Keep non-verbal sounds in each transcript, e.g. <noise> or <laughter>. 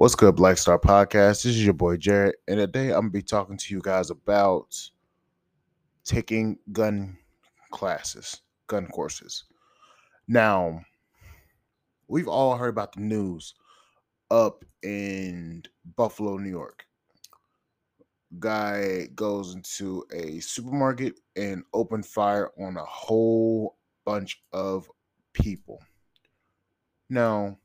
What's good, Black Star Podcast? This is your boy Jared, and today I'm gonna be talking to you guys about taking gun classes, gun courses. Now, we've all heard about the news up in Buffalo, New York. Guy goes into a supermarket and open fire on a whole bunch of people. Now,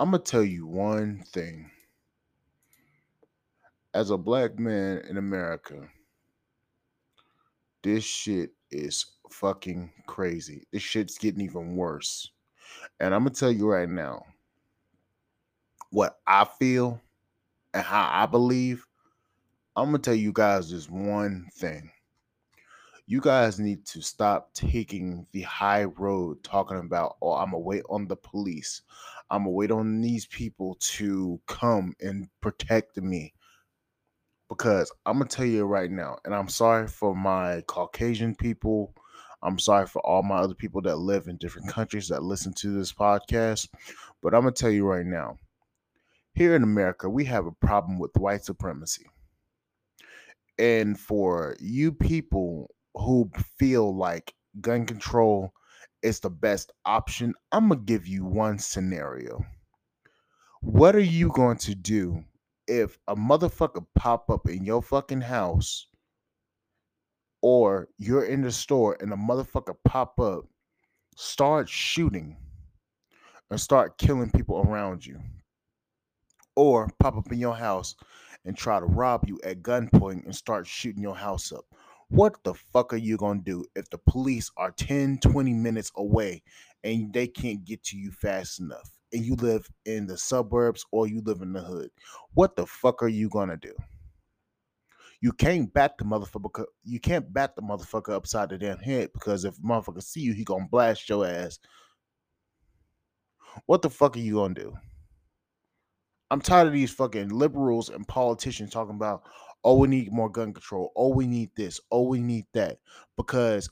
I'm gonna tell you one thing. As a black man in America, this shit is fucking crazy. This shit's getting even worse. And I'm gonna tell you right now what I feel and how I believe. I'm gonna tell you guys this one thing. You guys need to stop taking the high road talking about, oh, I'm gonna wait on the police. I'm gonna wait on these people to come and protect me. Because I'm gonna tell you right now, and I'm sorry for my Caucasian people. I'm sorry for all my other people that live in different countries that listen to this podcast. But I'm gonna tell you right now, here in America, we have a problem with white supremacy. And for you people who feel like gun control is the best option, I'm going to give you one scenario. What are you going to do if a motherfucker pop up in your fucking house or you're in the store and a motherfucker pop up, start shooting and start killing people around you? Or pop up in your house and try to rob you at gunpoint and start shooting your house up what the fuck are you going to do if the police are 10, 20 minutes away and they can't get to you fast enough and you live in the suburbs or you live in the hood? What the fuck are you going to do? You can't bat the motherfucker. You can't bat the motherfucker upside the damn head because if motherfucker see you, he gonna blast your ass. What the fuck are you gonna do? I'm tired of these fucking liberals and politicians talking about, oh, we need more gun control. Oh, we need this. Oh, we need that. Because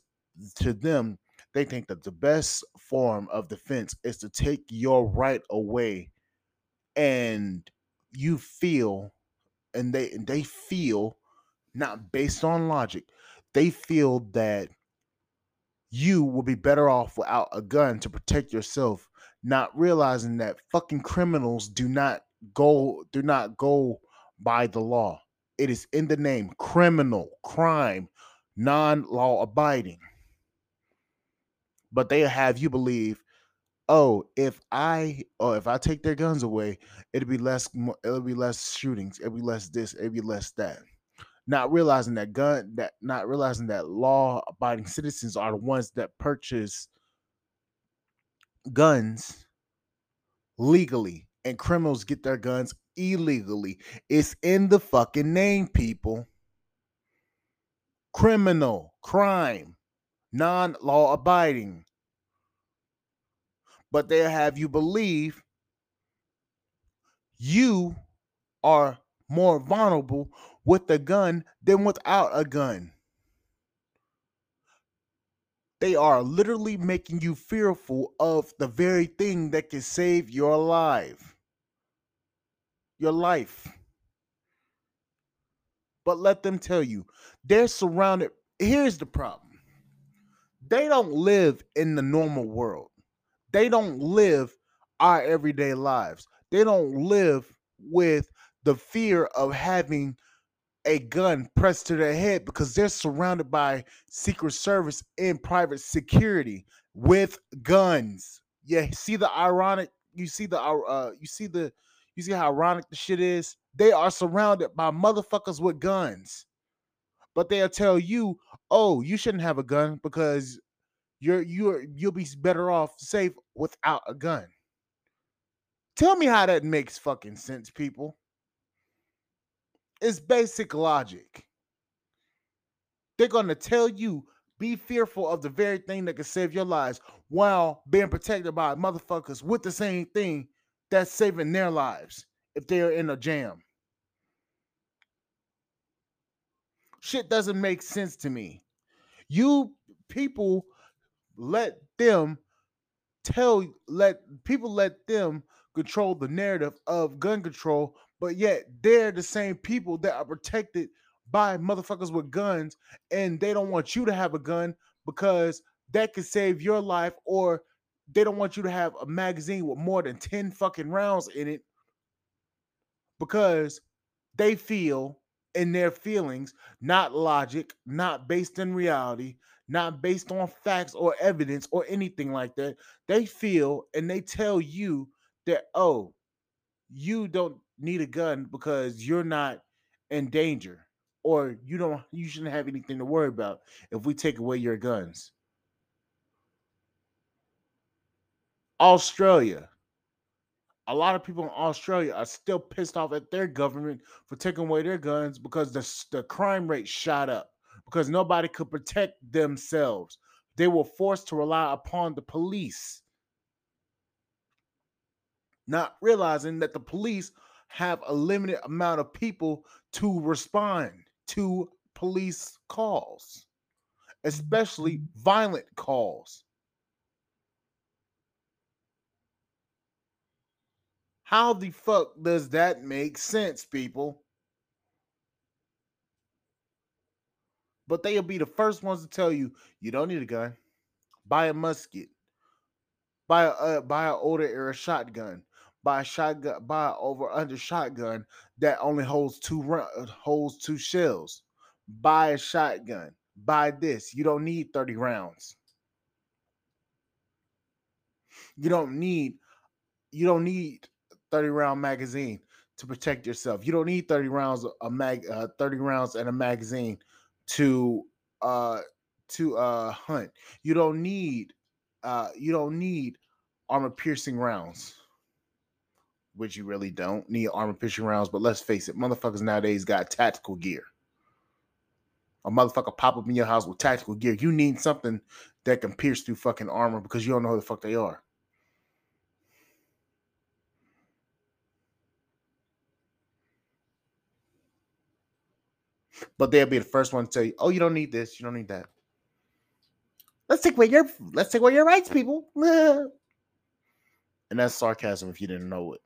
to them, they think that the best form of defense is to take your right away and you feel and they and they feel not based on logic they feel that you will be better off without a gun to protect yourself not realizing that fucking criminals do not go do not go by the law it is in the name criminal, crime, non law abiding. But they have you believe, oh, if I oh if I take their guns away, it'll be less it'll be less shootings, it'll be less this, it'll be less that. Not realizing that gun that not realizing that law abiding citizens are the ones that purchase guns legally and criminals get their guns illegally. It's in the fucking name, people. Criminal, crime, non law abiding. But they'll have you believe you are more vulnerable with a gun than without a gun. They are literally making you fearful of the very thing that can save your life your life. But let them tell you, they're surrounded. Here's the problem they don't live in the normal world, they don't live our everyday lives. They don't live with the fear of having a gun pressed to their head because they're surrounded by secret service and private security with guns. Yeah, see the ironic. You see the uh, you see the you see how ironic the shit is? They are surrounded by motherfuckers with guns. But they'll tell you, oh, you shouldn't have a gun because you're you're you'll be better off safe without a gun. Tell me how that makes fucking sense, people. It's basic logic. They're gonna tell you be fearful of the very thing that can save your lives while being protected by motherfuckers with the same thing that's saving their lives if they're in a jam. Shit doesn't make sense to me. You people let them tell let people let them control the narrative of gun control, but yet they're the same people that are protected by motherfuckers with guns, and they don't want you to have a gun because that could save your life, or they don't want you to have a magazine with more than 10 fucking rounds in it because they feel in their feelings, not logic, not based in reality, not based on facts or evidence or anything like that. They feel and they tell you that, oh, you don't need a gun because you're not in danger or you don't you shouldn't have anything to worry about if we take away your guns. Australia. A lot of people in Australia are still pissed off at their government for taking away their guns because the, the crime rate shot up because nobody could protect themselves. They were forced to rely upon the police, not realizing that the police have a limited amount of people to respond to police calls, especially mm-hmm. violent calls. How the fuck does that make sense, people? But they'll be the first ones to tell you you don't need a gun. Buy a musket. Buy a uh, buy an older era shotgun. Buy a shotgun. Buy an over under shotgun that only holds two uh, holds two shells. Buy a shotgun. Buy this. You don't need thirty rounds. You don't need. You don't need 30 round magazine to protect yourself. You don't need 30 rounds a mag uh, 30 rounds and a magazine to uh to uh hunt. You don't need uh you don't need armor piercing rounds. Which you really don't need armor piercing rounds, but let's face it, motherfuckers nowadays got tactical gear. A motherfucker pop up in your house with tactical gear. You need something that can pierce through fucking armor because you don't know who the fuck they are. But they'll be the first one to tell you, "Oh, you don't need this. You don't need that." Let's take away your let's take away your rights, people. <laughs> And that's sarcasm if you didn't know it.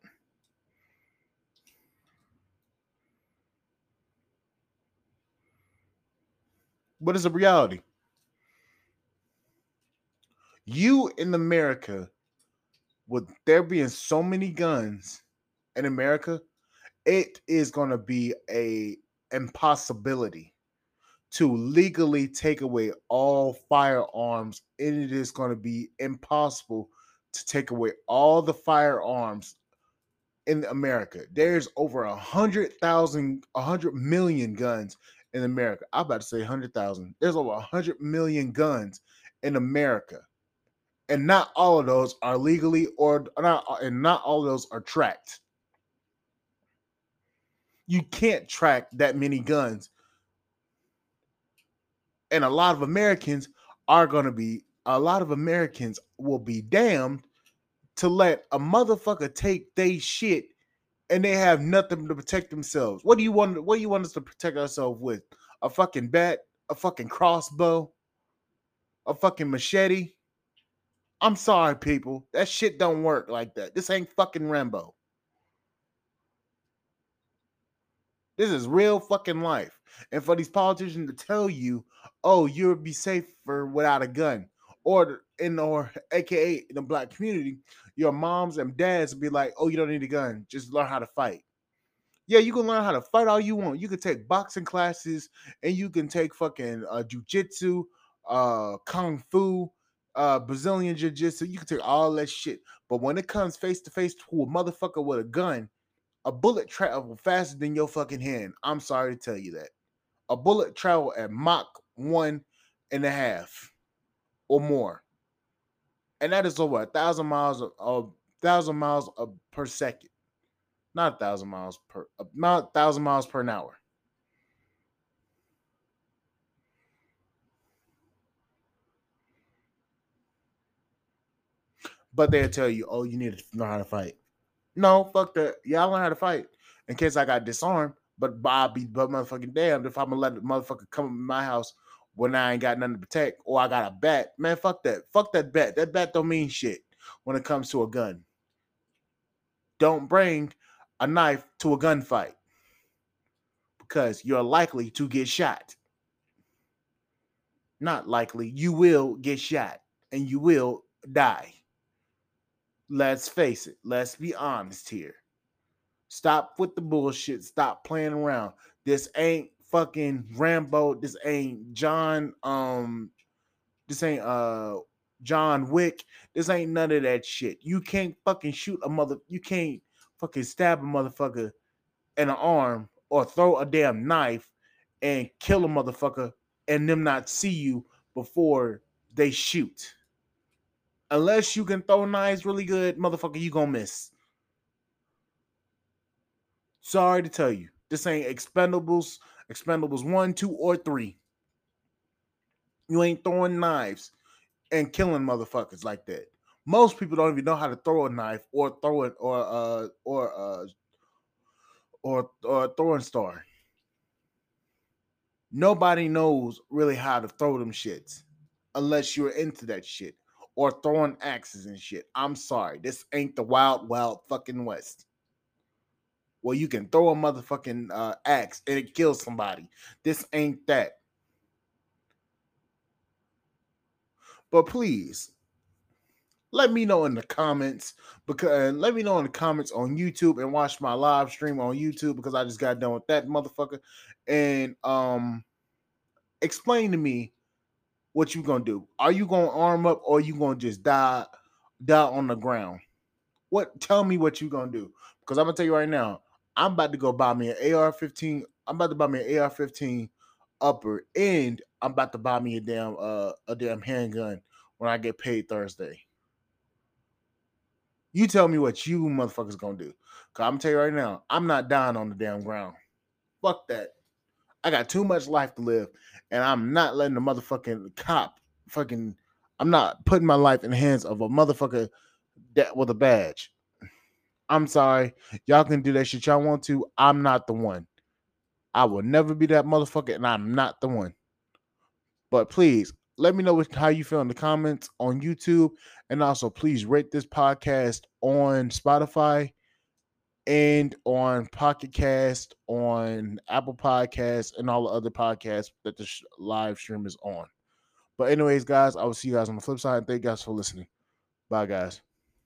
What is a reality? You in America, with there being so many guns in America, it is going to be a impossibility to legally take away all firearms, and it is going to be impossible to take away all the firearms in America. There's over a hundred thousand, a hundred million guns in America. I'm about to say hundred thousand. There's over a hundred million guns in America, and not all of those are legally or not, and not all of those are tracked you can't track that many guns. And a lot of Americans are going to be, a lot of Americans will be damned to let a motherfucker take they shit and they have nothing to protect themselves. What do you want? What do you want us to protect ourselves with? A fucking bat, a fucking crossbow, a fucking machete. I'm sorry, people. That shit don't work like that. This ain't fucking Rambo. This is real fucking life. And for these politicians to tell you, oh, you'll be safer without a gun, or in or <laughs> AKA in the black community, your moms and dads will be like, oh, you don't need a gun, just learn how to fight. Yeah, you can learn how to fight all you want. You can take boxing classes and you can take fucking uh, jujitsu, uh, kung fu, uh, Brazilian jiu-jitsu. You can take all that shit. But when it comes face to face to a motherfucker with a gun, a bullet travel faster than your fucking hand. I'm sorry to tell you that. A bullet travel at Mach one and a half or more. And that is over a thousand miles of thousand miles per second. Not a thousand miles per uh, not a thousand miles per hour. But they'll tell you, oh, you need to know how to fight. No, fuck that. I learn how to fight in case I got disarmed. But Bobby, but motherfucking damned if I'm gonna let the motherfucker come in my house when I ain't got nothing to protect or I got a bat. Man, fuck that. Fuck that bat. That bat don't mean shit when it comes to a gun. don't bring a knife to a gunfight because you're likely to get shot. Not likely, you will get shot and you will die. Let's face it, let's be honest here. Stop with the bullshit. Stop playing around. This ain't fucking Rambo. This ain't John. Um, this ain't uh John Wick. This ain't none of that shit. You can't fucking shoot a mother. You can't fucking stab a motherfucker in the arm or throw a damn knife and kill a motherfucker and them not see you before they shoot. Unless you can throw knives really good, motherfucker, you gonna miss. Sorry to tell you, this ain't Expendables, Expendables one, two, or three. You ain't throwing knives and killing motherfuckers like that. Most people don't even know how to throw a knife or throw it or uh or uh or or a throwing star. Nobody knows really how to throw them shits unless you're into that shit or throwing axes and shit. I'm sorry, this ain't the wild, wild fucking west. Well, you can throw a motherfucking uh, axe and it kills somebody. This ain't that. But please, let me know in the comments because let me know in the comments on YouTube and watch my live stream on YouTube because I just got done with that motherfucker. And um explain to me what you gonna do. Are you gonna arm up or you gonna just die die on the ground? What tell me what you gonna do? Because I'm gonna tell you right now, I'm about to go buy me an AR-15. I'm about to buy me an AR-15 upper, and I'm about to buy me a damn uh a damn handgun when I get paid Thursday. You tell me what you motherfuckers gonna do. Cause I'm gonna tell you right now, I'm not dying on the damn ground. Fuck that. I got too much life to live, and I'm not letting the motherfucking cop fucking. I'm not putting my life in the hands of a motherfucker that with a badge. I'm sorry. Y'all can do that shit y'all want to. I'm not the one. I will never be that motherfucker, and I'm not the one. But please let me know how you feel in the comments on YouTube, and also please rate this podcast on Spotify and on Pocket Cast, on Apple Podcasts, and all the other podcasts that the sh- live stream is on. But anyways, guys, I will see you guys on the flip side. Thank you guys for listening. Bye, guys.